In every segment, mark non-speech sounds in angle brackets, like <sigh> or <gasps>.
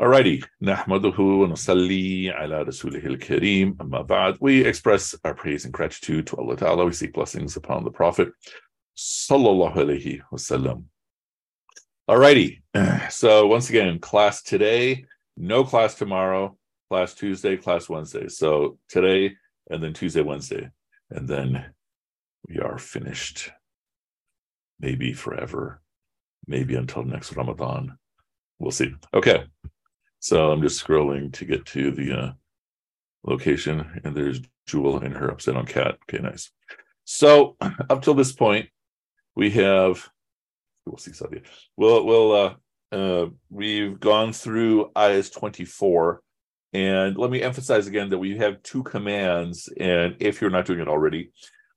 Alrighty, nahmaduhu wa nusalli ala rasulihil kareem. Amma ba'd. We express our praise and gratitude to Allah Ta'ala. We seek blessings upon the Prophet. Sallallahu alayhi wasallam. Alrighty, <clears throat> so once again, class today, no class tomorrow, class Tuesday, class Wednesday. So today and then Tuesday, Wednesday, and then we are finished. Maybe forever, maybe until next Ramadan. We'll see. Okay. So I'm just scrolling to get to the uh, location, and there's Jewel and her upside down cat. Okay, nice. So <clears throat> up till this point, we have we'll see something. We'll we'll uh, uh, we've gone through IS 24, and let me emphasize again that we have two commands, and if you're not doing it already,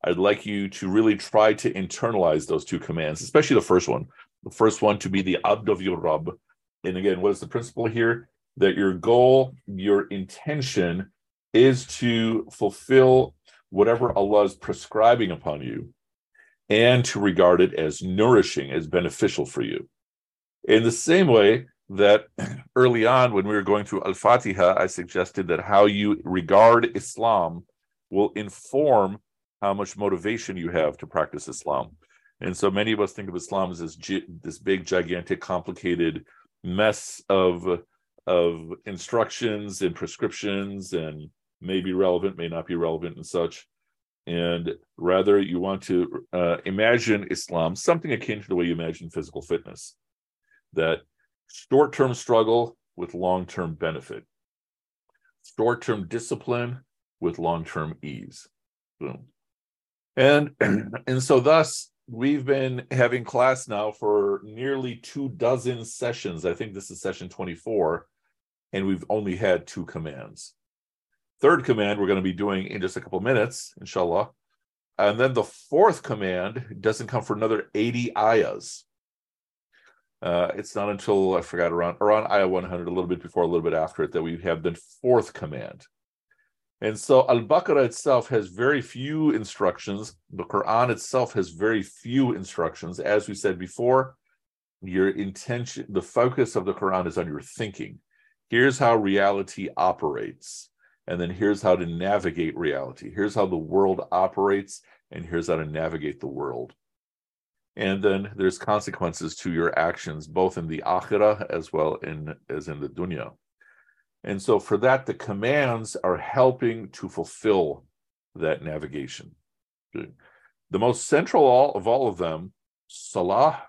I'd like you to really try to internalize those two commands, especially the first one. The first one to be the abd of. And again, what is the principle here? that your goal, your intention is to fulfill whatever Allah is prescribing upon you and to regard it as nourishing, as beneficial for you. In the same way that <clears throat> early on, when we were going through Al Fatiha, I suggested that how you regard Islam will inform how much motivation you have to practice Islam. And so many of us think of Islam as this, this big, gigantic, complicated mess of of instructions and prescriptions and may be relevant, may not be relevant, and such. And rather, you want to uh, imagine Islam something akin to the way you imagine physical fitness that short term struggle with long term benefit, short term discipline with long term ease. Boom. And, <clears throat> and so, thus, we've been having class now for nearly two dozen sessions. I think this is session 24 and we've only had two commands. Third command we're going to be doing in just a couple minutes, inshallah. And then the fourth command doesn't come for another 80 ayahs. Uh, it's not until I forgot around around ayah 100, a little bit before, a little bit after it, that we have the fourth command. And so Al Baqarah itself has very few instructions. The Quran itself has very few instructions. As we said before, your intention, the focus of the Quran is on your thinking. Here's how reality operates. And then here's how to navigate reality. Here's how the world operates and here's how to navigate the world. And then there's consequences to your actions both in the akhirah as well in as in the dunya and so for that the commands are helping to fulfill that navigation the most central of all of them salah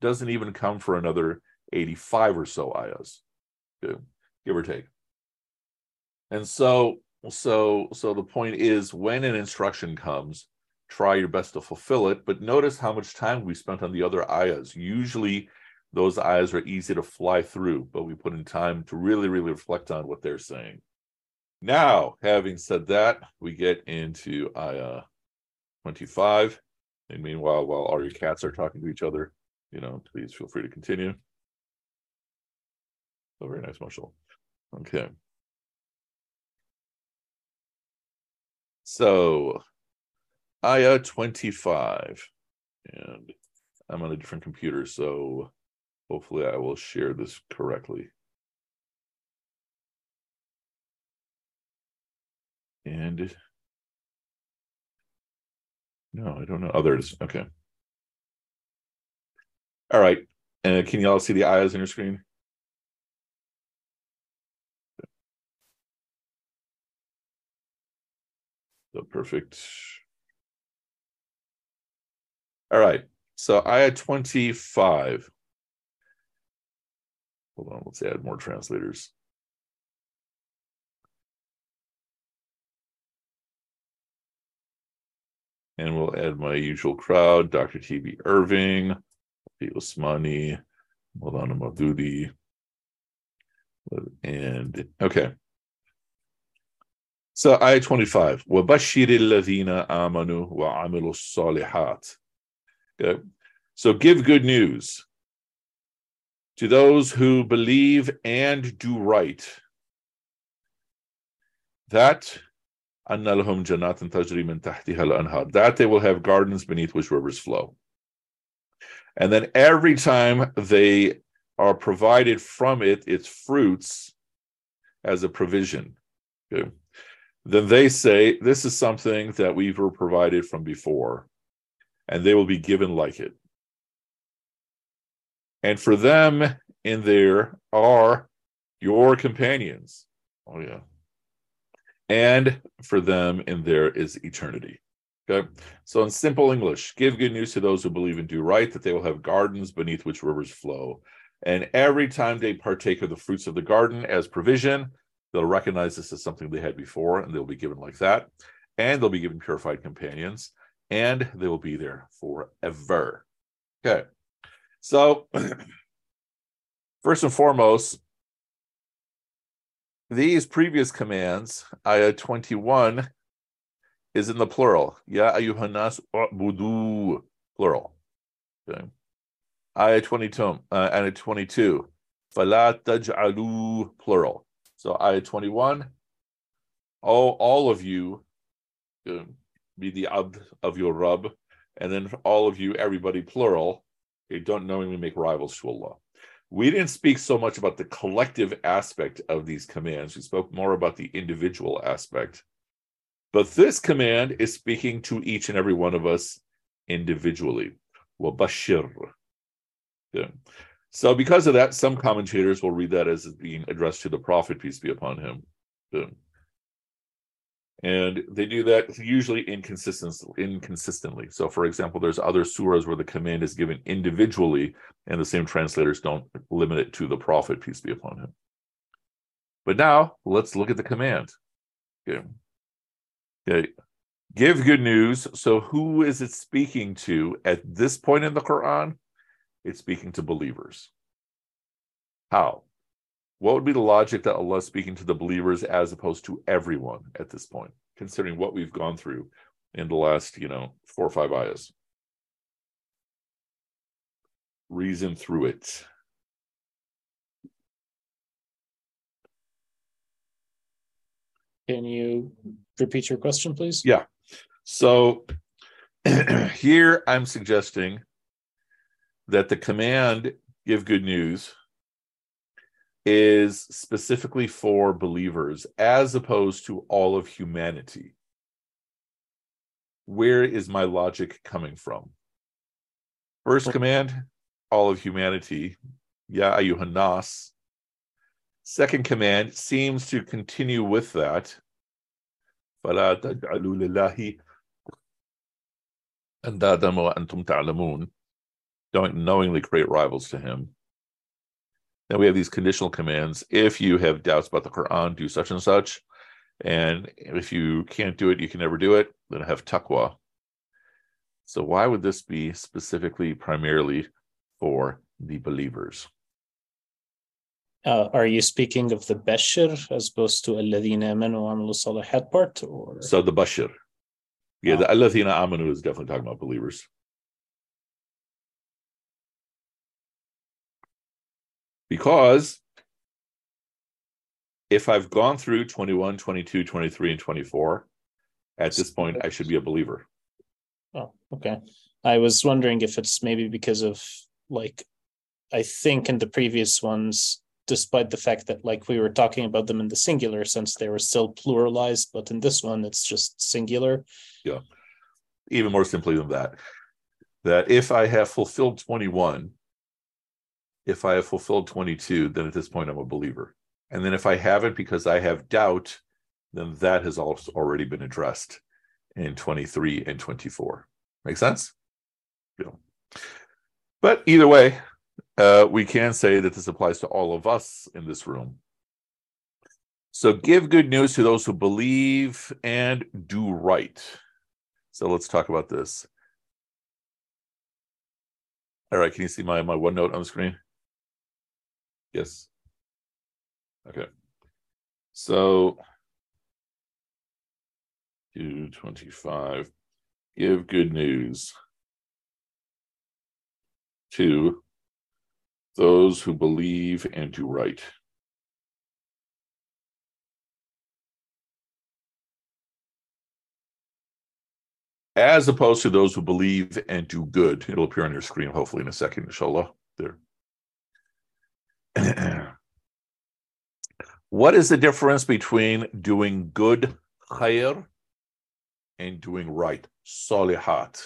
doesn't even come for another 85 or so ayahs give or take. And so, so, so the point is, when an instruction comes, try your best to fulfill it. But notice how much time we spent on the other ayahs. Usually, those ayahs are easy to fly through, but we put in time to really, really reflect on what they're saying. Now, having said that, we get into ayah 25. And meanwhile, while all your cats are talking to each other, you know, please feel free to continue. Oh, very nice, Marshall. Okay. So, Ayah 25. And I'm on a different computer, so hopefully I will share this correctly. And no, I don't know. Oh, there it is. Okay. All right. And uh, can you all see the ayahs on your screen? So perfect. All right. So I had 25. Hold on, let's add more translators. And we'll add my usual crowd, Dr. T.B. Irving, the Usmani, Maulana Maududi, and okay. So ayah 25, وَبَشِّرِ الَّذِينَ آمَنُوا وَعَمِلُوا الصَّالِحَاتِ. So give good news to those who believe and do right. That that they will have gardens beneath which rivers flow. And then every time they are provided from it its fruits as a provision. Okay. Then they say, This is something that we were provided from before, and they will be given like it. And for them in there are your companions. Oh, yeah. And for them in there is eternity. Okay. So, in simple English, give good news to those who believe and do right, that they will have gardens beneath which rivers flow. And every time they partake of the fruits of the garden as provision, they'll recognize this as something they had before, and they'll be given like that. And they'll be given purified companions, and they will be there forever. Okay. So, <clears throat> first and foremost, these previous commands, ayah 21, is in the plural. Ya ayuhanas budu, plural. Okay. Ayah 22, uh, ayah 22, fala plural. So ayah 21, oh, all of you, uh, be the abd of your Rabb, and then all of you, everybody, plural, okay, don't knowingly make rivals to Allah. We didn't speak so much about the collective aspect of these commands. We spoke more about the individual aspect. But this command is speaking to each and every one of us individually. Wabashir. Yeah. So, because of that, some commentators will read that as being addressed to the Prophet, peace be upon him. Yeah. And they do that usually inconsistently. inconsistently. So, for example, there's other surahs where the command is given individually, and the same translators don't limit it to the Prophet, peace be upon him. But now let's look at the command. Okay. Okay. Give good news. So, who is it speaking to at this point in the Quran? It's speaking to believers. How? What would be the logic that Allah is speaking to the believers as opposed to everyone at this point, considering what we've gone through in the last, you know, four or five ayahs? Reason through it. Can you repeat your question, please? Yeah. So <clears throat> here I'm suggesting that the command give good news is specifically for believers as opposed to all of humanity. Where is my logic coming from? First command, all of humanity, Ya Ayuhanas. Second command seems to continue with that. Don't knowingly create rivals to him. Then we have these conditional commands. If you have doubts about the Quran, do such and such. And if you can't do it, you can never do it, then have taqwa. So why would this be specifically primarily for the believers? Uh, are you speaking of the Bashir as opposed to Alladhina amanu wa salihat part? Or? So the Bashir. Yeah, the Alladhina amanu is definitely talking about believers. Because if I've gone through 21, 22, 23, and 24, at this point, I should be a believer. Oh, okay. I was wondering if it's maybe because of like, I think in the previous ones, despite the fact that like we were talking about them in the singular sense, they were still pluralized, but in this one, it's just singular. Yeah. Even more simply than that, that if I have fulfilled 21, if I have fulfilled 22, then at this point I'm a believer. And then if I haven't because I have doubt, then that has also already been addressed in 23 and 24. Make sense? Yeah. But either way, uh, we can say that this applies to all of us in this room. So give good news to those who believe and do right. So let's talk about this. All right, can you see my, my OneNote on the screen? Yes. Okay. So 225. Give good news to those who believe and do right. As opposed to those who believe and do good. It'll appear on your screen hopefully in a second, inshallah. There. <clears throat> what is the difference between doing good khair and doing right solihat?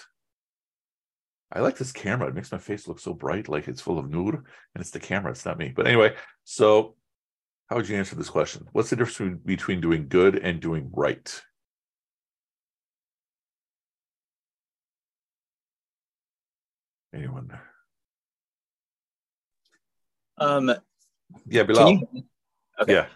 I like this camera. It makes my face look so bright, like it's full of nur, and it's the camera, it's not me. But anyway, so how would you answer this question? What's the difference between doing good and doing right? Anyone? Um, yeah, Bilal. you, okay. Yeah.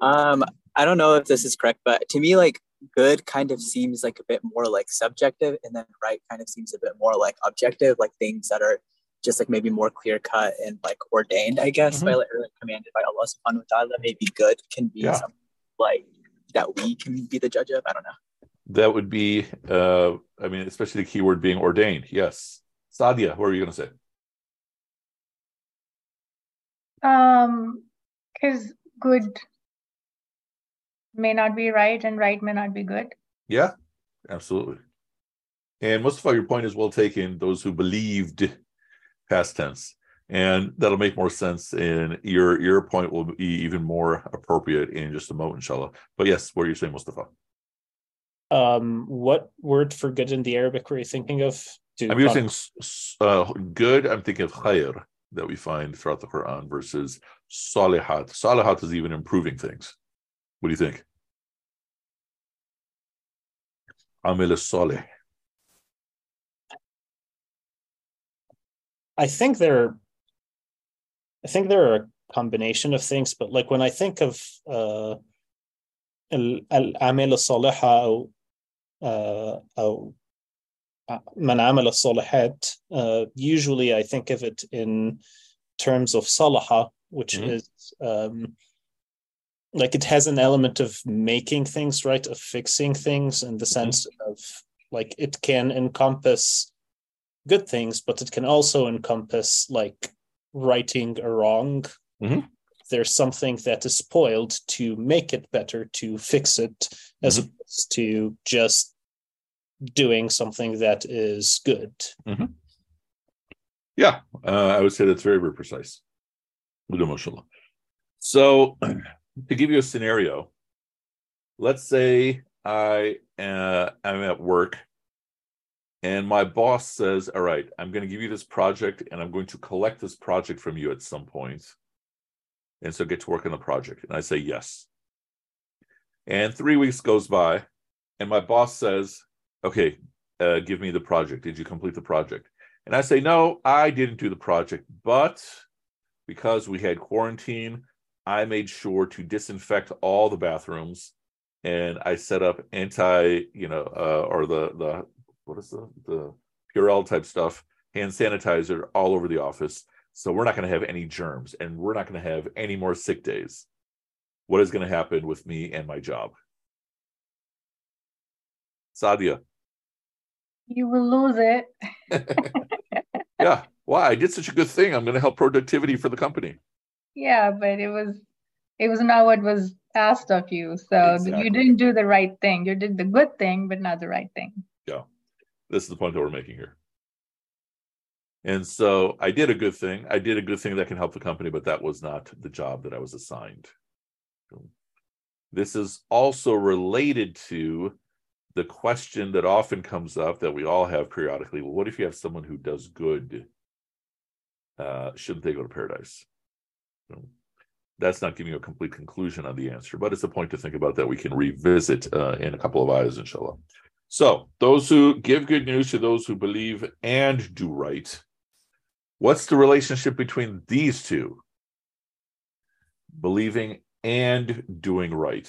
Um, I don't know if this is correct, but to me, like good kind of seems like a bit more like subjective, and then right kind of seems a bit more like objective, like things that are just like maybe more clear cut and like ordained, I guess, mm-hmm. by like, like commanded by Allah subhanahu wa ta'ala. Maybe good can be yeah. something like that we can be the judge of. I don't know. That would be uh I mean, especially the keyword being ordained. Yes. Sadia, what are you gonna say? Um because good may not be right and right may not be good. Yeah, absolutely. And Mustafa, your point is well taken. Those who believed past tense. And that'll make more sense. And your your point will be even more appropriate in just a moment, inshallah. But yes, what are you saying, Mustafa? Um, what word for good in the Arabic were you thinking of? To I'm using uh, good. I'm thinking of khair that we find throughout the Quran versus salihat. Salihat is even improving things. What do you think? Amil salih. I think there I think there are a combination of things, but like when I think of uh, al amil saliha, uh, uh man amala uh, usually I think of it in terms of salaha, which mm-hmm. is um, like it has an element of making things right, of fixing things in the mm-hmm. sense mm-hmm. of like it can encompass good things, but it can also encompass like righting a wrong. Mm-hmm. There's something that is spoiled to make it better, to fix it, as mm-hmm. opposed to just doing something that is good. Mm-hmm. Yeah, uh, I would say that's very, very precise. So, <clears throat> to give you a scenario, let's say I uh, am at work and my boss says, All right, I'm going to give you this project and I'm going to collect this project from you at some point. And so get to work on the project. And I say, Yes. And three weeks goes by, and my boss says, Okay, uh, give me the project. Did you complete the project? And I say, No, I didn't do the project, but because we had quarantine, I made sure to disinfect all the bathrooms and I set up anti, you know, uh, or the the what is the the Purell type stuff, hand sanitizer all over the office. So we're not going to have any germs, and we're not going to have any more sick days. What is going to happen with me and my job? Sadia. You will lose it. <laughs> yeah. Why? I did such a good thing. I'm going to help productivity for the company. Yeah, but it was it was not what was asked of you. So exactly. you didn't do the right thing. You did the good thing, but not the right thing. Yeah. This is the point that we're making here. And so I did a good thing. I did a good thing that can help the company, but that was not the job that I was assigned. This is also related to the question that often comes up that we all have periodically. Well, what if you have someone who does good? Uh, shouldn't they go to paradise? That's not giving you a complete conclusion on the answer, but it's a point to think about that we can revisit uh, in a couple of ayahs, inshallah. So, those who give good news to those who believe and do right. What's the relationship between these two? Believing and doing right.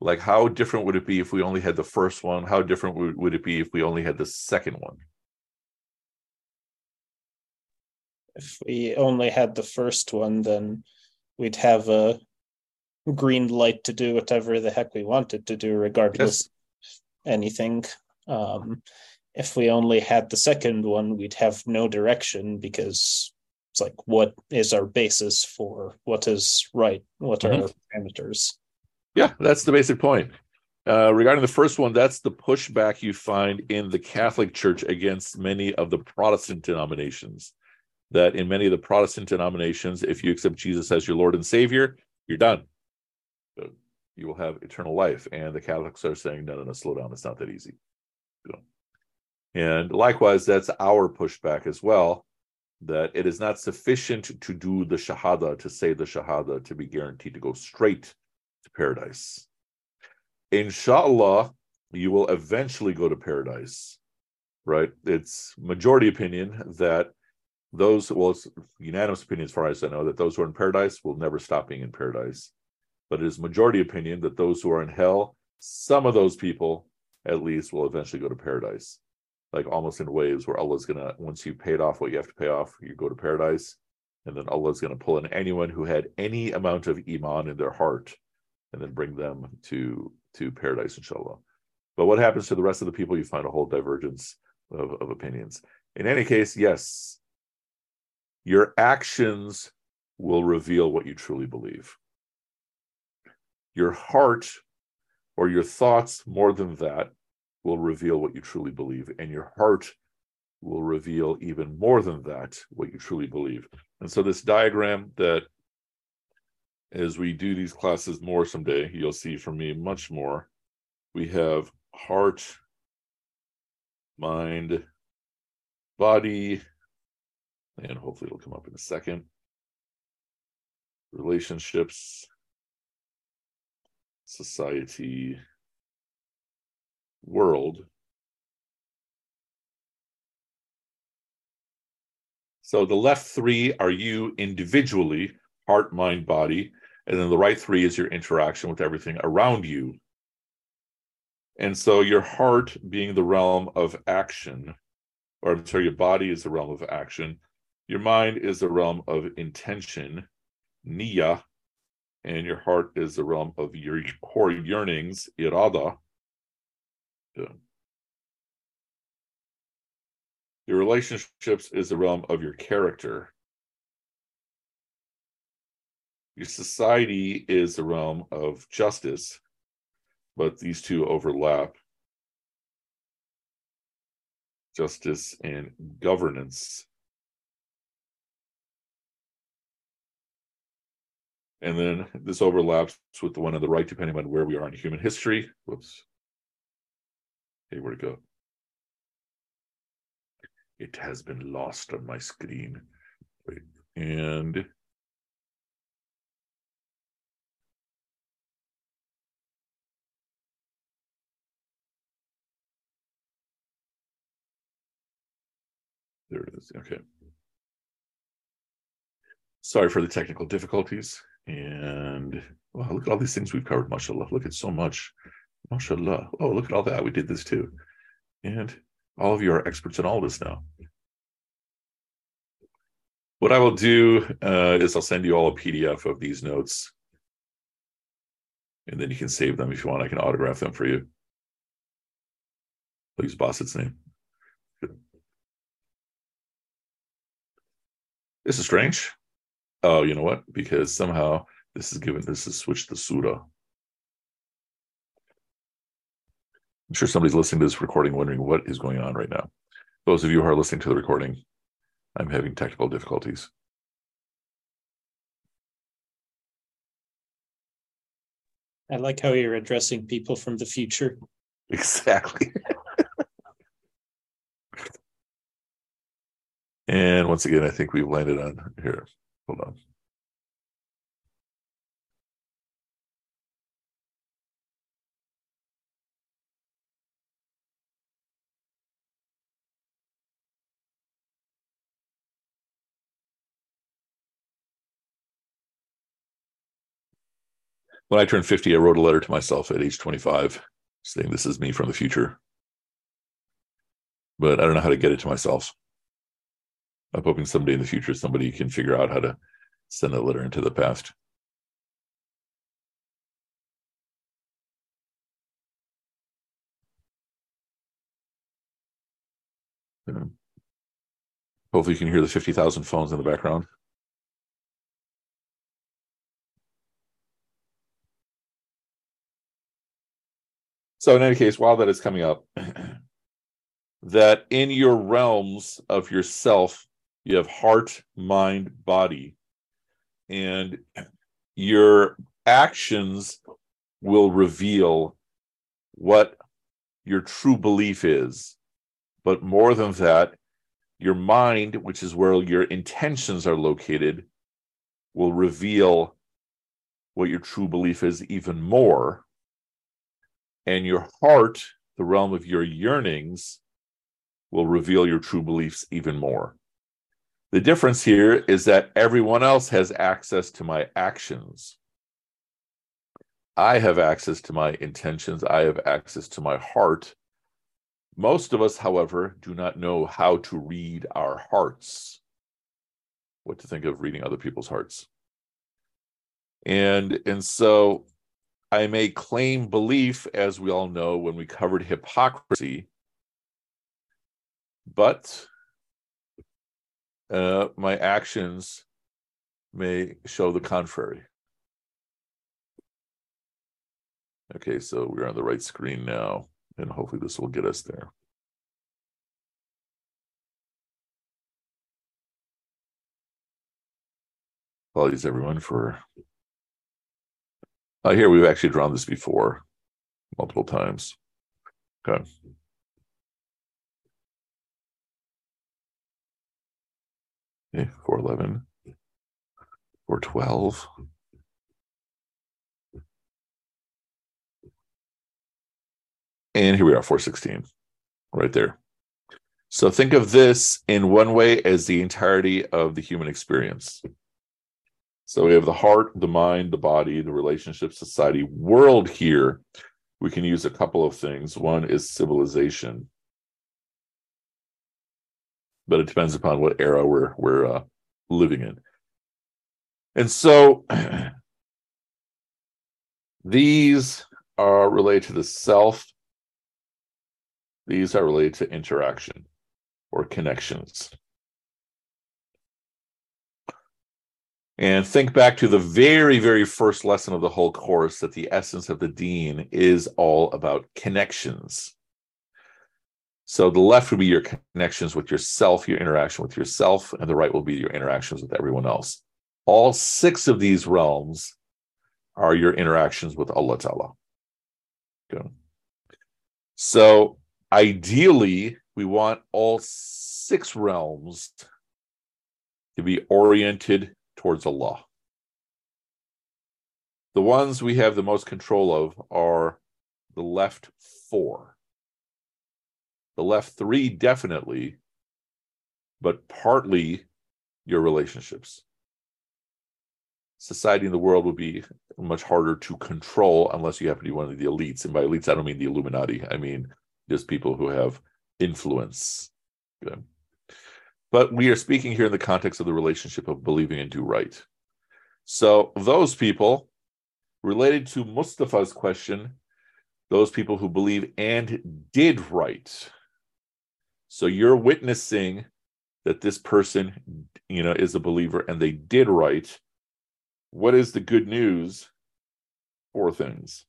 Like, how different would it be if we only had the first one? How different would, would it be if we only had the second one? If we only had the first one, then we'd have a green light to do whatever the heck we wanted to do, regardless anything. Um, if we only had the second one, we'd have no direction because it's like, what is our basis for what is right? What are mm-hmm. our parameters? Yeah, that's the basic point. Uh, regarding the first one, that's the pushback you find in the Catholic Church against many of the Protestant denominations. that in many of the Protestant denominations, if you accept Jesus as your Lord and Savior, you're done. You will have eternal life. And the Catholics are saying, no, no, no, slow down. It's not that easy. And likewise, that's our pushback as well, that it is not sufficient to do the Shahada, to say the Shahada, to be guaranteed to go straight to paradise. Inshallah, you will eventually go to paradise, right? It's majority opinion that those, well, it's unanimous opinion as far as I know, that those who are in paradise will never stop being in paradise. But it is majority opinion that those who are in hell, some of those people at least will eventually go to paradise. Like almost in waves where Allah's gonna, once you paid off what you have to pay off, you go to paradise. And then Allah's gonna pull in anyone who had any amount of iman in their heart and then bring them to to paradise, inshallah. But what happens to the rest of the people? You find a whole divergence of, of opinions. In any case, yes, your actions will reveal what you truly believe. Your heart or your thoughts, more than that, will reveal what you truly believe. And your heart will reveal even more than that, what you truly believe. And so, this diagram that as we do these classes more someday, you'll see from me much more. We have heart, mind, body, and hopefully it'll come up in a second. Relationships, society, world. So the left three are you individually, heart, mind, body. And then the right three is your interaction with everything around you. And so your heart being the realm of action, or I'm sorry, your body is the realm of action. Your mind is the realm of intention, niya, and your heart is the realm of your core yearnings, irada. Your relationships is the realm of your character. Your society is the realm of justice, but these two overlap. Justice and governance. And then this overlaps with the one on the right, depending on where we are in human history. Whoops. Hey, where'd it go? It has been lost on my screen. Wait. And there it is. Okay. Sorry for the technical difficulties. And wow, look at all these things we've covered, mashallah. Look at so much. Mashallah. Oh, look at all that. We did this too. And all of you are experts in all this now. What I will do uh, is I'll send you all a PDF of these notes. And then you can save them if you want. I can autograph them for you. Please, Bassett's name. This is strange. Oh, you know what? Because somehow this is given, this is switched to surah. I'm sure somebody's listening to this recording wondering what is going on right now. Those of you who are listening to the recording, I'm having technical difficulties. I like how you're addressing people from the future. <laughs> Exactly. And once again, I think we've landed on here. Hold on. when I turned 50, I wrote a letter to myself at age 25 saying, This is me from the future. But I don't know how to get it to myself. I'm hoping someday in the future somebody can figure out how to send that letter into the past. Hopefully, you can hear the 50,000 phones in the background. So, in any case, while that is coming up, <clears throat> that in your realms of yourself, you have heart, mind, body, and your actions will reveal what your true belief is. But more than that, your mind, which is where your intentions are located, will reveal what your true belief is even more. And your heart, the realm of your yearnings, will reveal your true beliefs even more. The difference here is that everyone else has access to my actions. I have access to my intentions. I have access to my heart. Most of us, however, do not know how to read our hearts, what to think of reading other people's hearts. And, and so I may claim belief, as we all know when we covered hypocrisy, but uh, my actions may show the contrary. Okay, so we're on the right screen now, and hopefully this will get us there. Apologies, everyone, for. Uh, here, we've actually drawn this before multiple times. Okay. Eh, okay, 411, 412. And here we are, 416, right there. So think of this in one way as the entirety of the human experience. So we have the heart, the mind, the body, the relationship, society, world here. We can use a couple of things. One is civilization but it depends upon what era we're we're uh, living in. And so <clears throat> these are related to the self. These are related to interaction or connections. And think back to the very, very first lesson of the whole course that the essence of the Deen is all about connections. So the left would be your connections with yourself, your interaction with yourself, and the right will be your interactions with everyone else. All six of these realms are your interactions with Allah Ta'ala. Okay. So ideally, we want all six realms to be oriented towards Allah. The ones we have the most control of are the left four the left three, definitely, but partly your relationships. Society in the world would be much harder to control unless you happen to be one of the elites. And by elites, I don't mean the Illuminati. I mean just people who have influence. Good. But we are speaking here in the context of the relationship of believing and do right. So those people, related to Mustafa's question, those people who believe and did right, so you're witnessing that this person, you know, is a believer and they did right. What is the good news? Four things.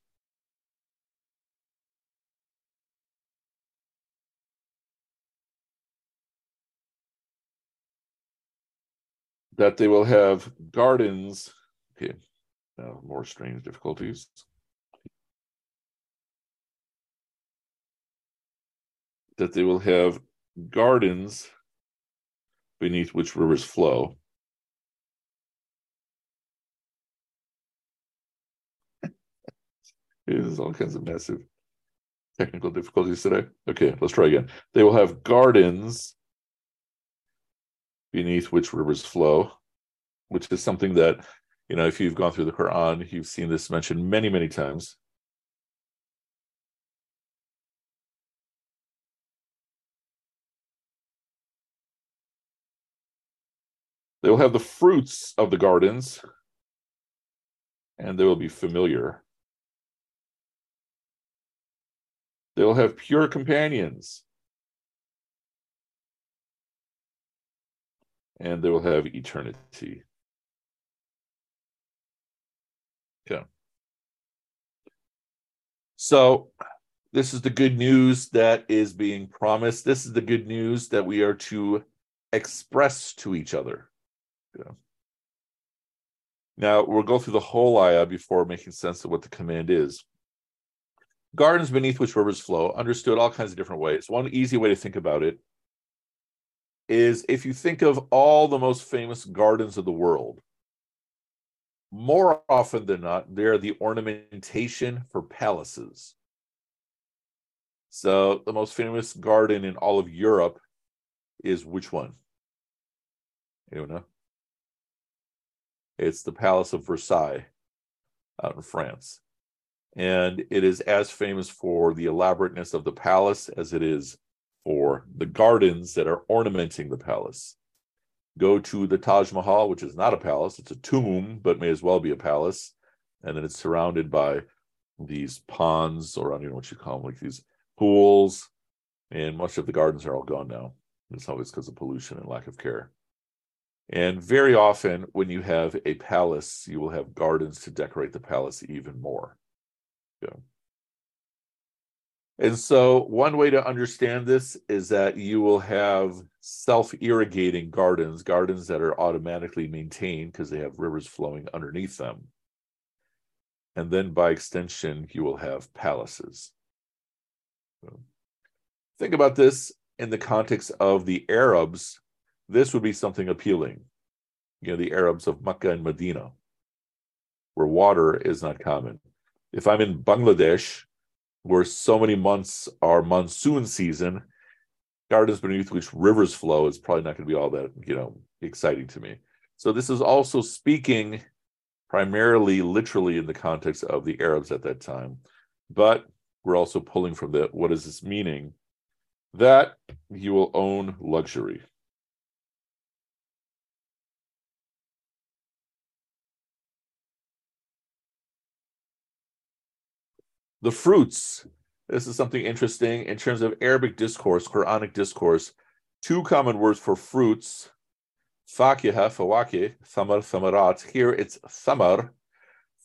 That they will have gardens. Okay, now more strange difficulties. That they will have gardens beneath which rivers flow. <laughs> There's all kinds of massive technical difficulties today. Okay, let's try again. They will have gardens beneath which rivers flow, which is something that, you know, if you've gone through the Quran, you've seen this mentioned many, many times. They will have the fruits of the gardens, and they will be familiar. They will have pure companions, and they will have eternity. Okay. So, this is the good news that is being promised. This is the good news that we are to express to each other. Know. Now we'll go through the whole ayah before making sense of what the command is. Gardens beneath which rivers flow, understood all kinds of different ways. One easy way to think about it is if you think of all the most famous gardens of the world, more often than not, they're the ornamentation for palaces. So the most famous garden in all of Europe is which one? Anyone know? It's the Palace of Versailles out in France. And it is as famous for the elaborateness of the palace as it is for the gardens that are ornamenting the palace. Go to the Taj Mahal, which is not a palace, it's a tomb, but may as well be a palace. And then it's surrounded by these ponds, or I don't know what you call them, like these pools. And much of the gardens are all gone now. It's always because of pollution and lack of care. And very often, when you have a palace, you will have gardens to decorate the palace even more. Yeah. And so, one way to understand this is that you will have self irrigating gardens, gardens that are automatically maintained because they have rivers flowing underneath them. And then, by extension, you will have palaces. So, think about this in the context of the Arabs this would be something appealing. You know, the Arabs of Mecca and Medina, where water is not common. If I'm in Bangladesh, where so many months are monsoon season, gardens beneath which rivers flow is probably not going to be all that, you know, exciting to me. So this is also speaking primarily literally in the context of the Arabs at that time. But we're also pulling from the what is this meaning? That you will own luxury. The fruits. This is something interesting in terms of Arabic discourse, Quranic discourse. Two common words for fruits, fakiha, fawaki, thamar, thamarat. Here it's thamar.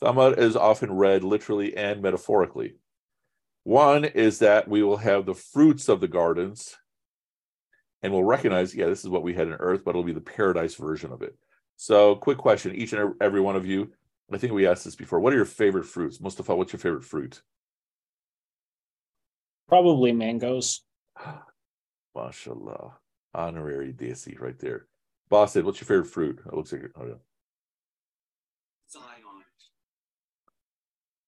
Thamar is often read literally and metaphorically. One is that we will have the fruits of the gardens, and we'll recognize, yeah, this is what we had in earth, but it'll be the paradise version of it. So, quick question, each and every one of you. I think we asked this before. What are your favorite fruits? Mustafa, what's your favorite fruit? Probably mangoes. <gasps> MashaAllah. Honorary Desi right there. Boss said, what's your favorite fruit? It looks like oh yeah. Zion.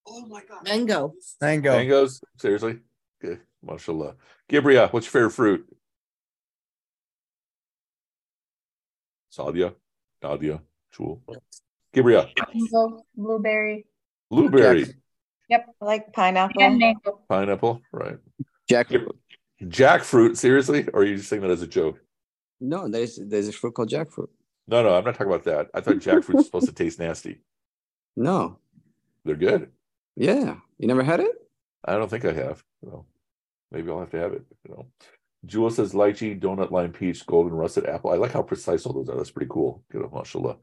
Oh my god. Mango. Mango. Mangoes? Seriously? Okay. MashaAllah. Gibria, what's your favorite fruit? Sadia, Nadia, Chul. Gibria. Mango, blueberry. Blueberry. Yep, I like pineapple. And mango. Pineapple, right. Jackfruit. Jackfruit, seriously? Or are you just saying that as a joke? No, there's there's a fruit called jackfruit. No, no, I'm not talking about that. I thought jackfruit's <laughs> supposed to taste nasty. No. They're good. Yeah. You never had it? I don't think I have. You know, maybe I'll have to have it. You know, Jewel says lychee, donut, lime, peach, golden, russet apple. I like how precise all those are. That's pretty cool. You know, mashallah.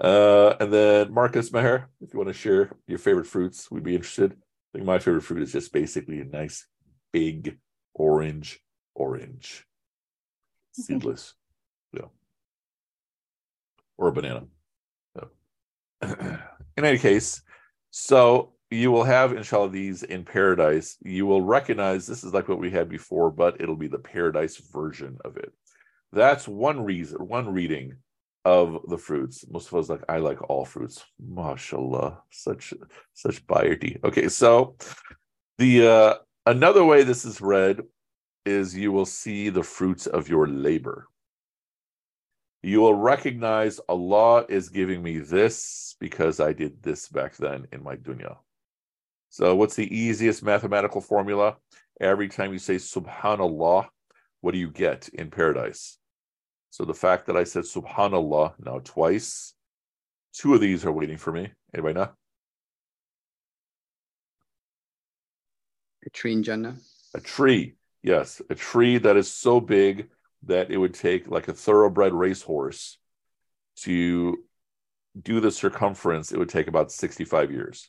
Uh, and then Marcus Meher, if you want to share your favorite fruits, we'd be interested. I think my favorite fruit is just basically a nice big orange, orange, seedless, yeah, or a banana. <clears throat> In any case, so you will have inshallah these in paradise. You will recognize this is like what we had before, but it'll be the paradise version of it. That's one reason, one reading of the fruits. Mustafa's like, I like all fruits. MashaAllah. Such such piety. Okay, so the uh another way this is read is you will see the fruits of your labor. You will recognize Allah is giving me this because I did this back then in my dunya. So, what's the easiest mathematical formula? Every time you say Subhanallah, what do you get in paradise? So, the fact that I said Subhanallah now twice, two of these are waiting for me. Anybody know? A tree in Jannah. A tree. Yes, a tree that is so big that it would take like a thoroughbred racehorse to do the circumference. It would take about 65 years.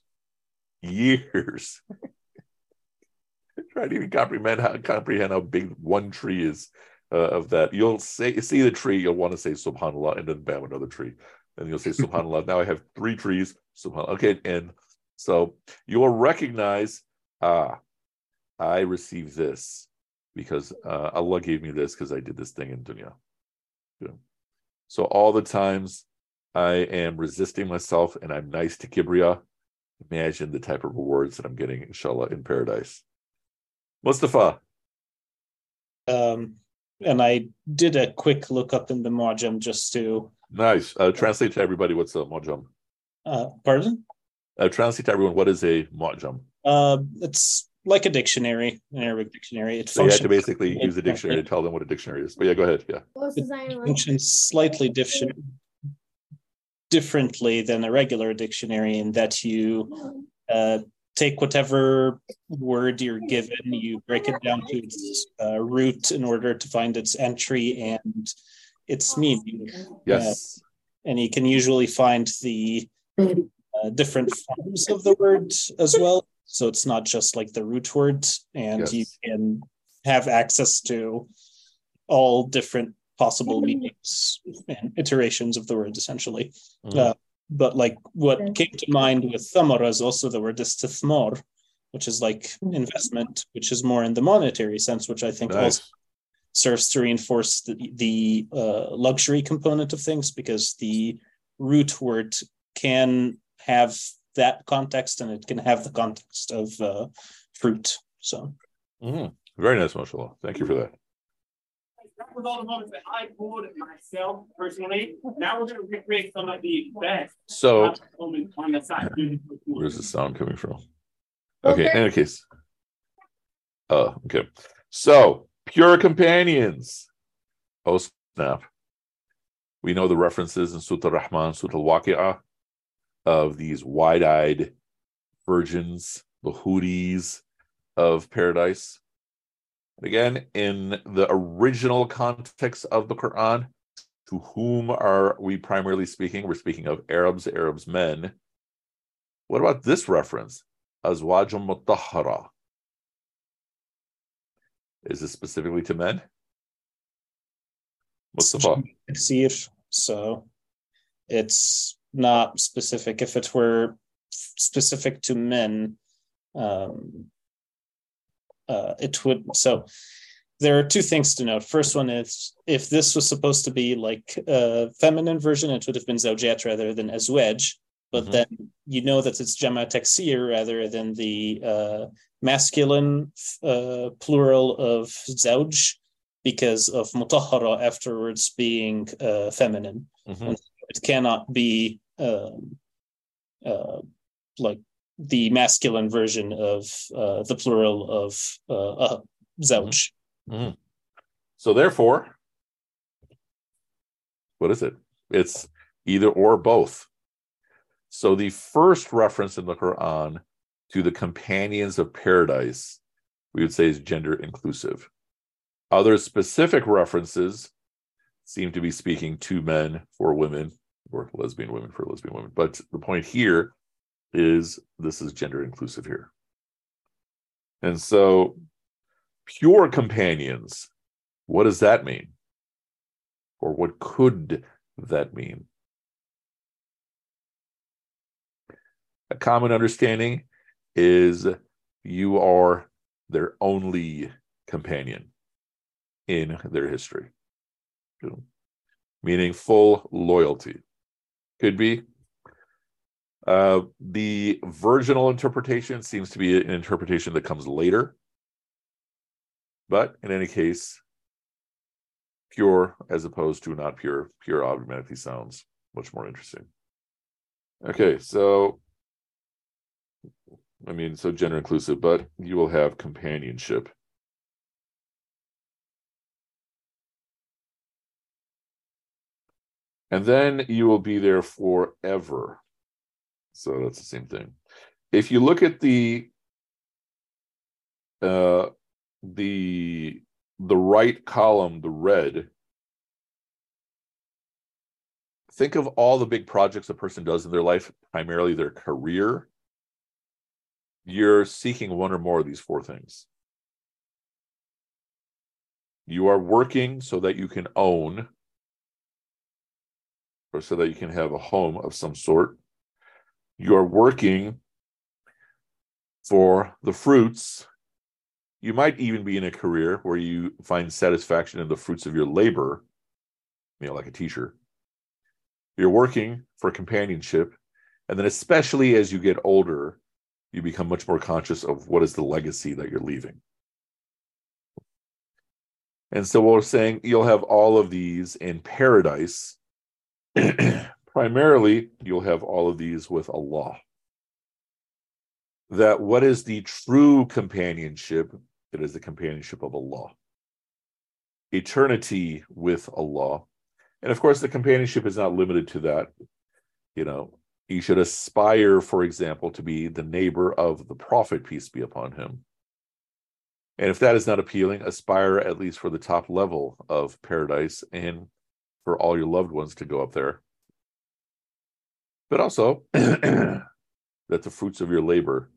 Years. <laughs> Trying to even comprehend how, comprehend how big one tree is. Uh, of that. You'll say see the tree, you'll want to say Subhanallah, and then bam, another tree, and you'll say <laughs> Subhanallah. now I have three trees. Subhanallah. Okay, and so you will recognize, ah, I received this because uh, Allah gave me this because I did this thing in dunya. Yeah. So all the times I am resisting myself and I'm nice to Kibriya, imagine the type of rewards that I'm getting, inshallah, in paradise. Mustafa. Um, and I did a quick look up in the Mu'jam just to. Nice. Uh, translate to everybody what's a Mu'jam. Uh, pardon? Uh, translate to everyone what is a Mu'jam. Uh, it's like a dictionary, an Arabic dictionary. It So you had to basically use a dictionary to tell them what a dictionary is. But yeah, go ahead. Yeah. it functions slightly different, differently than a regular dictionary in that you uh, take whatever word you're given, you break it down to its uh, root in order to find its entry and its meaning. Yes. and you can usually find the uh, different forms of the word as well. So it's not just like the root word, and you can have access to all different possible meanings and iterations of the word, essentially. Mhm. But like what came to mind with thamara is also the word istithmar, which is like investment, which is more in the monetary sense, which I think also serves to reinforce the, the uh, luxury component of things because the root word can have that context and it can have the context of uh, fruit. So Mhm. Very nice, mashallah. Thank you for that. That was all the moments that I pulled myself personally. Now we're going to recreate some of the best So moments on the side. where's the sound coming from? Okay, in any case. Oh, okay. So pure companions. Oh snap. We know the references in Surah Rahman, Surah Al-Waqi'ah of these wide-eyed virgins, the houris of paradise. And again, in the original context of the Quran, to whom are we primarily speaking? We're speaking of Arabs, Arabs men. What about this reference? Azwajum mutahhara. Is this specifically to men? Mustafa. Taksir, so it's not specific. If it were specific to men, um, uh, it would. So there are two things to note. First one is if this was supposed to be like a feminine version, it would have been zawjat rather than azwaj. But Mhm. then you know that it's jama taksir rather than the uh, masculine uh, plural of zawj because of Mutahara afterwards being uh, feminine. Mhm. It cannot be um, uh, like the masculine version of uh, the plural of uh, uh, zawj. So therefore, what is it? It's either or both. So the first reference in the Quran to the companions of paradise, we would say is gender inclusive. Other specific references seem to be speaking to men for women or lesbian women for lesbian women. But the point here is this is gender inclusive here. And so pure companions, what does that mean? Or what could that mean? A common understanding is you are their only companion in their history, meaning full loyalty. Could be. Uh, the virginal interpretation seems to be an interpretation that comes later. But in any case, pure as opposed to not pure, pure automatically sounds much more interesting. Okay, so I mean, so gender inclusive, but you will have companionship. And then you will be there forever. So that's the same thing. If you look at the uh the the right column, the red, think of all the big projects a person does in their life, primarily their career. You're seeking one or more of these four things. You are working so that you can own or so that you can have a home of some sort. You are working for the fruits. You might even be in a career where you find satisfaction in the fruits of your labor, you know, like a teacher. You're working for companionship. And then, especially as you get older, you become much more conscious of what is the legacy that you're leaving. And so we're saying you'll have all of these in paradise. <clears throat> Primarily, you'll have all of these with Allah. That what is the true companionship? It is the companionship of Allah. Eternity with Allah. And of course, the companionship is not limited to that. You know, you should aspire, for example, to be the neighbor of the Prophet, peace be upon him. And if that is not appealing, aspire at least for the top level of paradise and for all your loved ones to go up there. But also <clears throat> that the fruits of your labor,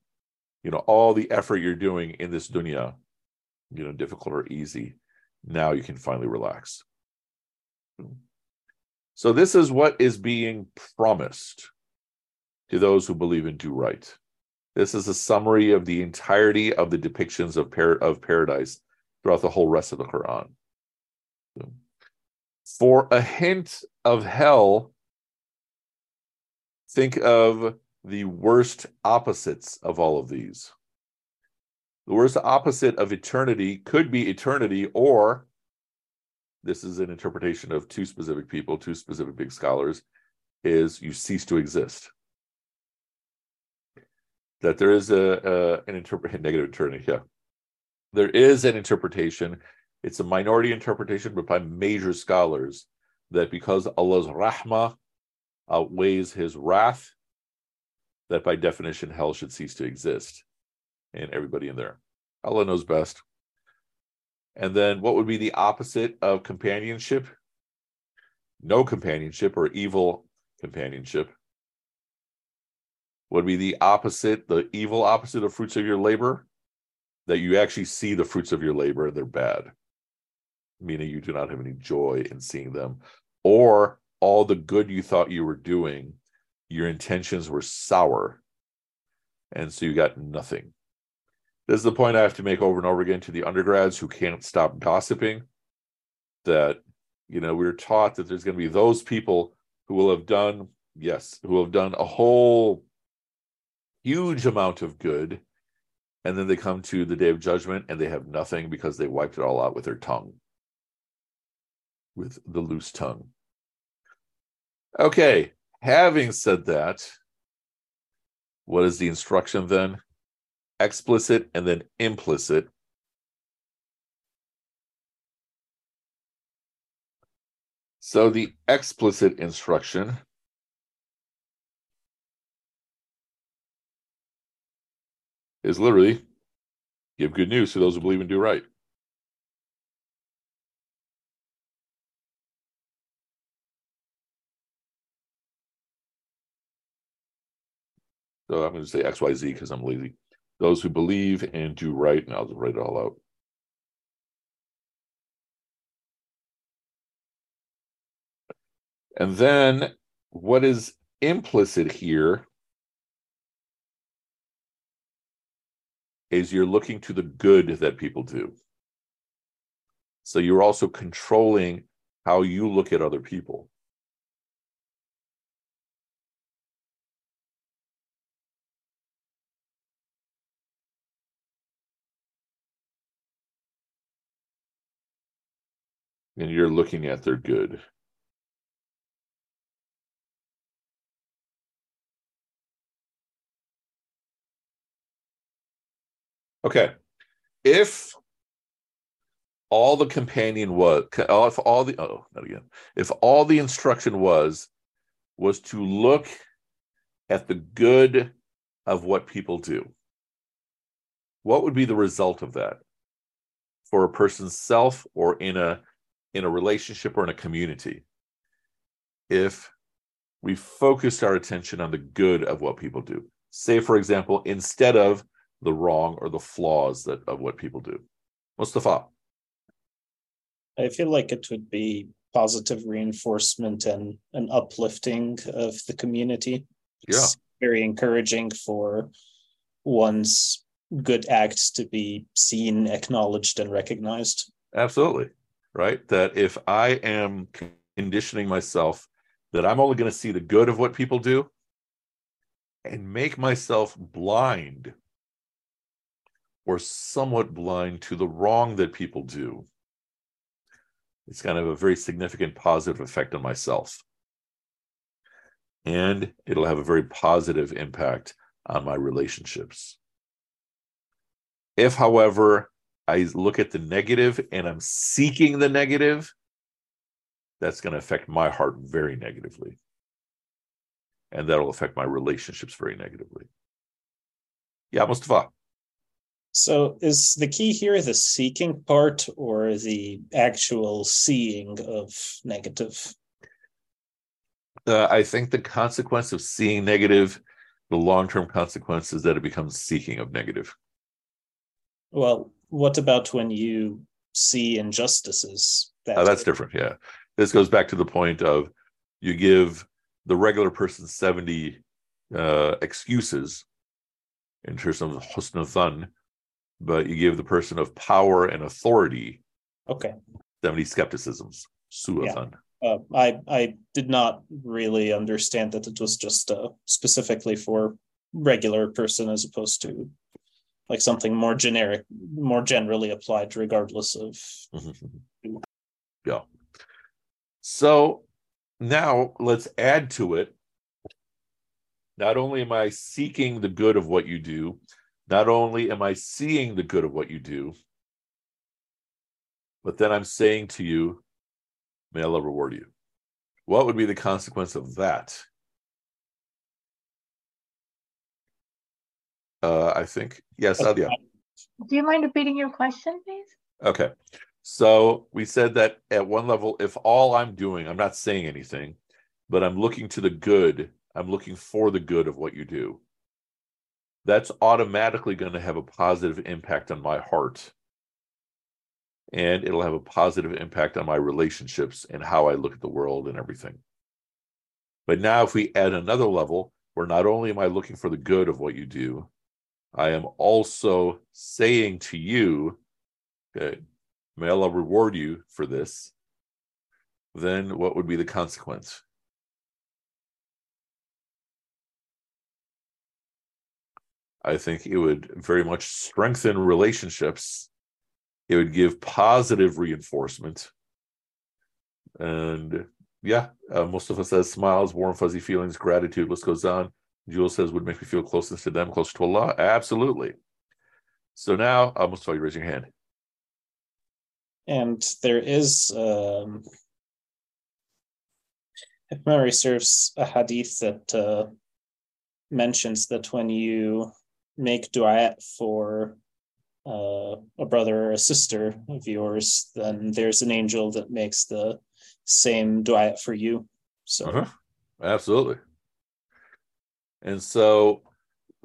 you know, all the effort you're doing in this dunya, you know, difficult or easy, now you can finally relax. So this is what is being promised to those who believe and do right. This is a summary of the entirety of the depictions of, par- of paradise throughout the whole rest of the Quran. For a hint of hell, think of the worst opposites of all of these. The worst opposite of eternity could be eternity, or this is an interpretation of two specific people, two specific big scholars, is you cease to exist that there is a, a an interpret <laughs> negative eternity, Yeah, there is an interpretation. It's a minority interpretation, but by major scholars that because Allah's rahmah outweighs His wrath, that by definition hell should cease to exist, and everybody in there. Allah knows best. And then, what would be the opposite of companionship? No companionship or evil companionship would be the opposite, the evil opposite of fruits of your labor, that you actually see the fruits of your labor and they're bad, meaning you do not have any joy in seeing them, or all the good you thought you were doing, your intentions were sour, and so you got nothing. This is the point I have to make over and over again to the undergrads who can't stop gossiping. That, you know, we we're taught that there's going to be those people who will have done, yes, who have done a whole huge amount of good and then they come to the day of judgment and they have nothing because they wiped it all out with their tongue with the loose tongue okay having said that what is the instruction then explicit and then implicit so the explicit instruction is literally give good news to those who believe and do right. So I'm going to say XYZ because I'm lazy. Those who believe and do right, and I'll just write it all out. And then what is implicit here is you're looking to the good that people do. So you're also controlling how you look at other people. And you're looking at their good. Okay. If all the companion was, oh, if all the, oh, not again. If all the instruction was, was to look at the good of what people do, what would be the result of that for a person's self or in a in a relationship or in a community if we focused our attention on the good of what people do say for example instead of the wrong or the flaws that of what people do. Mustafa. I feel like it would be positive reinforcement and an uplifting of the community. It's Yeah. very encouraging for one's good acts to be seen, acknowledged, and recognized. Absolutely. Right. That if I am conditioning myself that I'm only going to see the good of what people do and make myself blind or somewhat blind to the wrong that people do, it's going to have a very significant positive effect on myself. And it'll have a very positive impact on my relationships. If, however, I look at the negative and I'm seeking the negative, that's going to affect my heart very negatively. And that'll affect my relationships very negatively. Yeah, Mustafa. So, is the key here the seeking part or the actual seeing of negative? Uh, I think the consequence of seeing negative, the long term consequence is that it becomes seeking of negative. Well, what about when you see injustices? Uh, that's different. Yeah. This goes back to the point of you give the regular person 70 uh, excuses in terms of husn than, but you give the person of power and authority Okay. 70 skepticisms. Suathan. Uh, I I did not really understand that it was just uh, specifically for regular person as opposed to like something more generic, more generally applied, regardless of. Mm-hmm. yeah. So now let's add to it. Not only am I seeking the good of what you do, not only am I seeing the good of what you do, but then I'm saying to you, may Allah reward you. What would be the consequence of that? Uh, I think, yes, Sadia. Do you mind repeating your question, please? Okay. So we said that at one level, if all I'm doing, I'm not saying anything, but I'm looking to the good, I'm looking for the good of what you do, that's automatically going to have a positive impact on my heart. And it'll have a positive impact on my relationships and how I look at the world and everything. But now, if we add another level where not only am I looking for the good of what you do, I am also saying to you, okay, may Allah reward you for this, then what would be the consequence? I think it would very much strengthen relationships. It would give positive reinforcement. And yeah, uh, Mustafa says smiles, warm, fuzzy feelings, gratitude, list goes on. Jules says would make me feel closeness to them, closer to Allah. Absolutely. So now, uh, Mustafa, you raise your hand. And there is, um, if memory serves, a hadith that uh, mentions that when you make dua for uh, a brother or a sister of yours, then there's an angel that makes the same dua for you. So, uh-huh. absolutely. And so,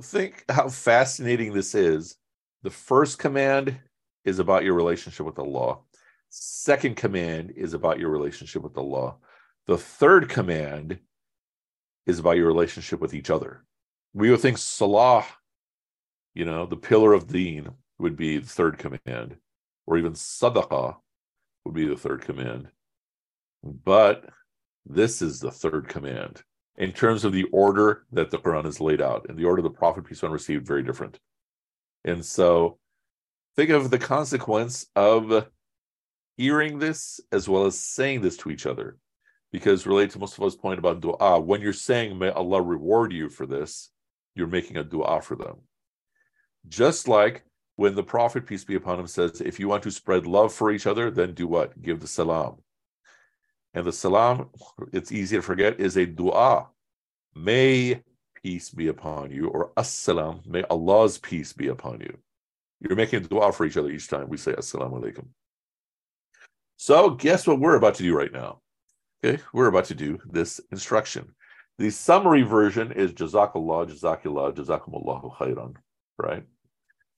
think how fascinating this is. The first command is about your relationship with the law. Second command is about your relationship with the law. The third command is about your relationship with each other. We would think Salah, you know, the pillar of deen would be the third command, or even Sadaqah would be the third command. But this is the third command in terms of the order that the Quran is laid out. And the order the Prophet, peace be upon received, very different. And so think of the consequence of hearing this as well as saying this to each other. Because related to Mustafa's point about dua, when you're saying, may Allah reward you for this, you're making a dua for them. Just like when the Prophet, peace be upon him, says, if you want to spread love for each other, then do what? Give the salam. And the salam, it's easy to forget, is a dua. May peace be upon you, or assalam, may Allah's peace be upon you. You're making a dua for each other each time we say assalamu alaikum. So, guess what we're about to do right now? Okay, we're about to do this instruction. The summary version is Jazakallah, Jazakallah, Jazakumullahu khairan, right?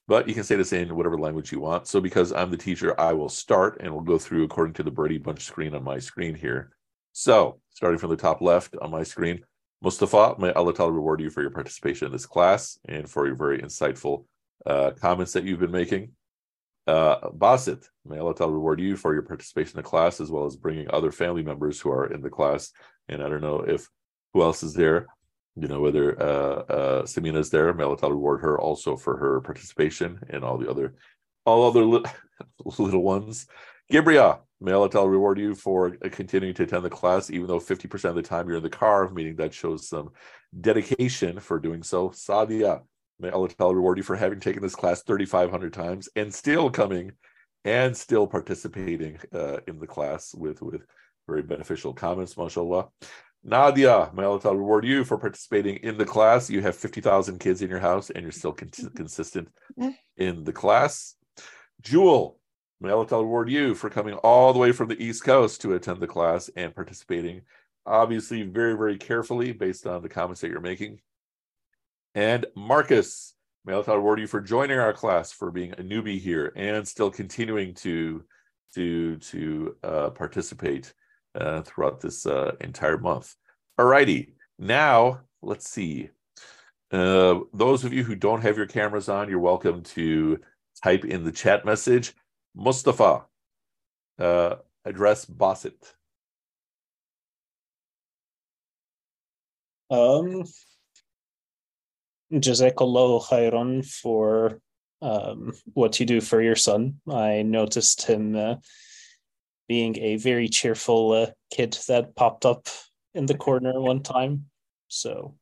But you can say this in whatever language you want. So because I'm the teacher, I will start and we'll go through according to the Brady Bunch screen on my screen here. So starting from the top left on my screen, Mustafa, may Allah Ta'ala reward you for your participation in this class and for your very insightful uh, comments that you've been making. Uh, Basit, may Allah Ta'ala reward you for your participation in the class as well as bringing other family members who are in the class. And I don't know if who else is there you know whether uh uh Samina is there may Allah reward her also for her participation and all the other all other li- <laughs> little ones. Gibria may Allah reward you for continuing to attend the class even though 50% of the time you're in the car meaning that shows some dedication for doing so. Sadia may Allah reward you for having taken this class 3500 times and still coming and still participating uh, in the class with with very beneficial comments mashallah Nadia, may Allah Ta'ala reward you for participating in the class. You have 50,000 kids in your house and you're still con- consistent in the class. Jewel, may Allah Ta'ala reward you for coming all the way from the East Coast to attend the class and participating, obviously, very, very carefully based on the comments that you're making. And Marcus, may Allah Ta'ala reward you for joining our class, for being a newbie here and still continuing to, to, to uh, participate uh, throughout this uh, entire month. Alrighty, now let's see. Uh, those of you who don't have your cameras on, you're welcome to type in the chat message. Mustafa, uh, address Basit. Um, Jazakallahu khairan for um, what you do for your son. I noticed him uh, being a very cheerful uh, kid that popped up in the corner <laughs> one time. So,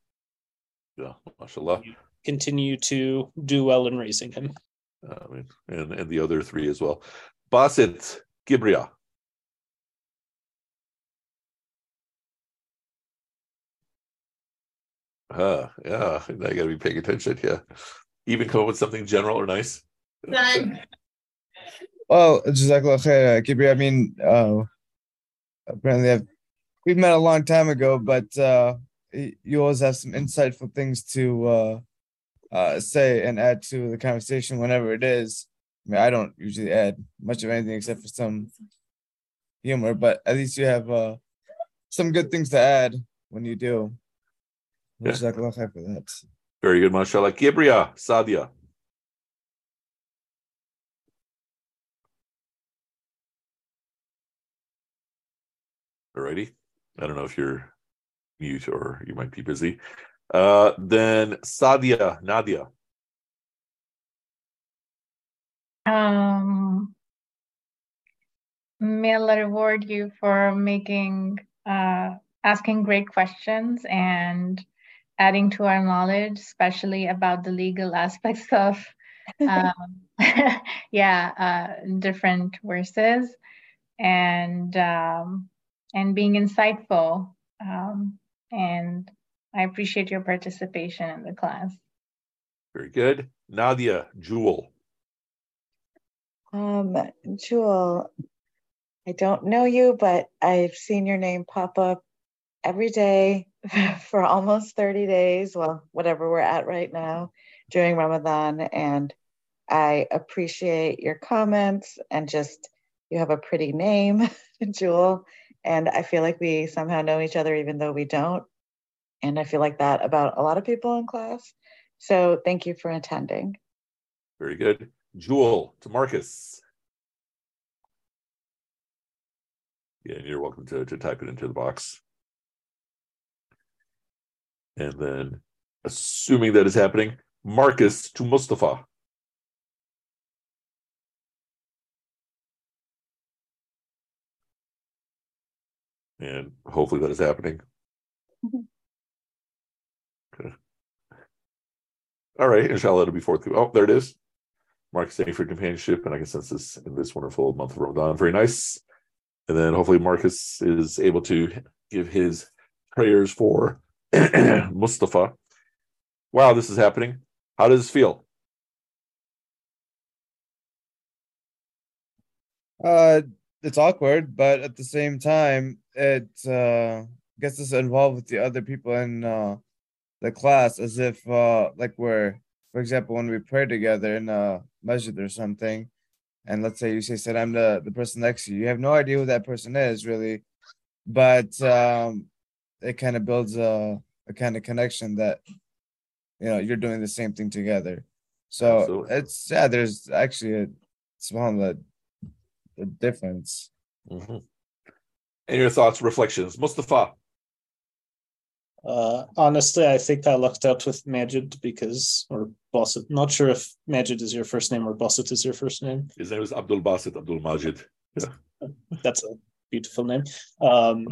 yeah, mashallah. Continue to do well in raising him. I mean, and, and the other three as well. Basit Gibria. Uh, yeah, I got to be paying attention. Yeah. Even come up with something general or nice. Well, Jazakallah khair, Kibri. I mean, uh, apparently I've, we've met a long time ago, but uh, you always have some insightful things to uh, uh, say and add to the conversation whenever it is. I mean, I don't usually add much of anything except for some humor, but at least you have uh, some good things to add when you do. Yeah. Jazakallah khair for that. Very good, mashallah. Gibria, Sadia. Alrighty. I don't know if you're mute or you might be busy. Uh, then Sadia, Nadia. Um, may Allah reward you for making, uh, asking great questions and adding to our knowledge, especially about the legal aspects of, <laughs> um, <laughs> yeah, uh, different verses, and um, and being insightful. Um, and I appreciate your participation in the class. Very good. Nadia, Jewel. Um, Jewel, I don't know you, but I've seen your name pop up every day <laughs> for almost 30 days. Well, whatever we're at right now during Ramadan. And I appreciate your comments and just you have a pretty name, <laughs> Jewel. And I feel like we somehow know each other even though we don't. And I feel like that about a lot of people in class. So thank you for attending. Very good. Jewel to Marcus. Yeah, and you're welcome to, to type it into the box. And then, assuming that is happening, Marcus to Mustafa. And hopefully that is happening. Okay. All right, inshallah, it'll be forth. Oh, there it is. Marcus, thank you for companionship, and I can sense this in this wonderful month of Ramadan. Very nice. And then hopefully Marcus is able to give his prayers for <clears throat> Mustafa. Wow, this is happening. How does this feel? Uh, it's awkward, but at the same time, it uh, gets us involved with the other people in uh, the class as if uh, like we're for example, when we pray together in a masjid or something, and let's say you say salam to the person next to you, you have no idea who that person is really, but um, it kind of builds a, a kind of connection that you know you're doing the same thing together. So Absolutely. it's yeah, there's actually a small the, the difference. Mhm. And your thoughts, reflections, Mustafa. Uh, honestly, I think I lucked out with Majid because, or Basit. Not sure if Majid is your first name or Basit is your first name. His name is Abdul Basit Abdul Majid. Yeah. <laughs> That's a beautiful name. Um,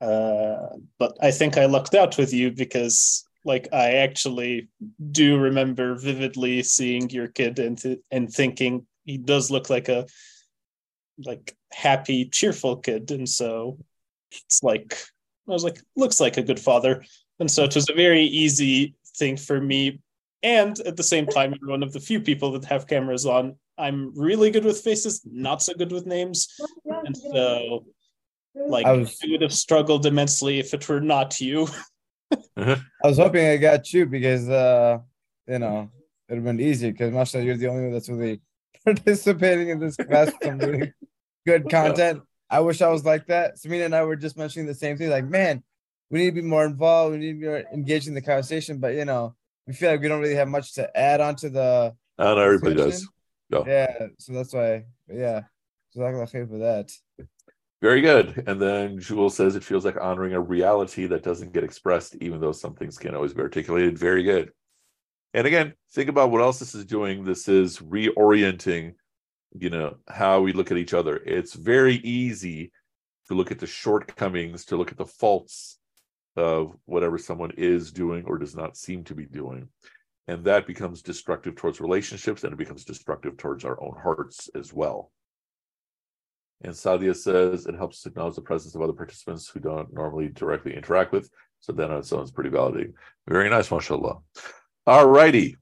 uh, but I think I lucked out with you because, like, I actually do remember vividly seeing your kid and th- and thinking he does look like a like happy, cheerful kid, and so it's like I was like, looks like a good father, and so it was a very easy thing for me. And at the same time, you're one of the few people that have cameras on. I'm really good with faces, not so good with names, and so like I was- I would have struggled immensely if it were not you. <laughs> I was hoping I got you because uh you know it'd have been easy because mashallah you're the only one that's really <laughs> participating in this class some really good content. I wish I was like that. Samina and I were just mentioning the same thing, like, man, we need to be more involved, we need to be more engaged in the conversation, but you know, we feel like we don't really have much to add onto the Not everybody does. Yeah. Yeah, so that's why yeah. Jazakallah for that. Very good. And then Jewel says it feels like honoring a reality that doesn't get expressed, even though some things can't always be articulated. Very good. And again, think about what else this is doing. This is reorienting, you know, how we look at each other. It's very easy to look at the shortcomings, to look at the faults of whatever someone is doing or does not seem to be doing. And that becomes destructive towards relationships and it becomes destructive towards our own hearts as well. And Sadia says it helps to acknowledge the presence of other participants who don't normally directly interact with. So its own is pretty validating. Very nice, mashallah. All righty.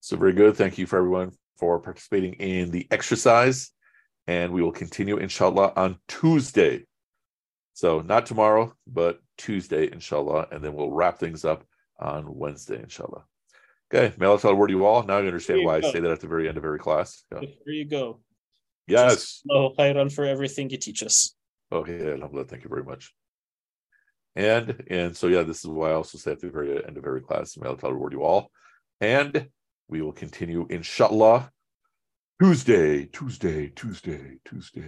So very good. Thank you for everyone for participating in the exercise. And we will continue, inshallah, on Tuesday. So not tomorrow, but Tuesday, inshallah. And then we'll wrap things up on Wednesday, inshallah. Okay. May Allah Ta'ala reward to you all. Now you understand you why I say that at the very end of every class. Yeah. There you go. Yes. Oh, Khairan for everything you teach us. Okay, Alhamdulillah, thank you very much. And and so yeah, this is why I also say at the very end of every class, may Allah reward you all. And we will continue inshallah Tuesday, Tuesday, Tuesday, Tuesday.